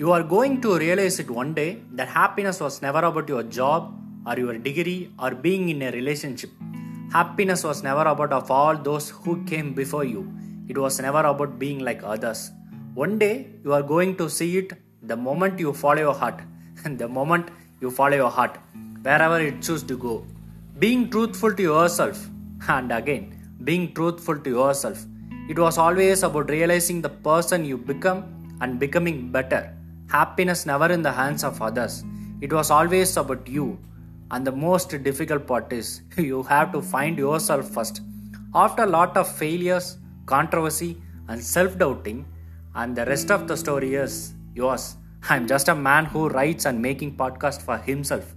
You are going to realize it one day that happiness was never about your job or your degree or being in a relationship. Happiness was never about of all those who came before you. It was never about being like others. One day you are going to see it the moment you follow your heart. And the moment you follow your heart, wherever it chooses to go. Being truthful to yourself. And again, being truthful to yourself. It was always about realizing the person you become and becoming better. Happiness never in the hands of others. It was always about you. And the most difficult part is you have to find yourself first. After a lot of failures, controversy, and self doubting, and the rest of the story is yours. I'm just a man who writes and making podcast for himself.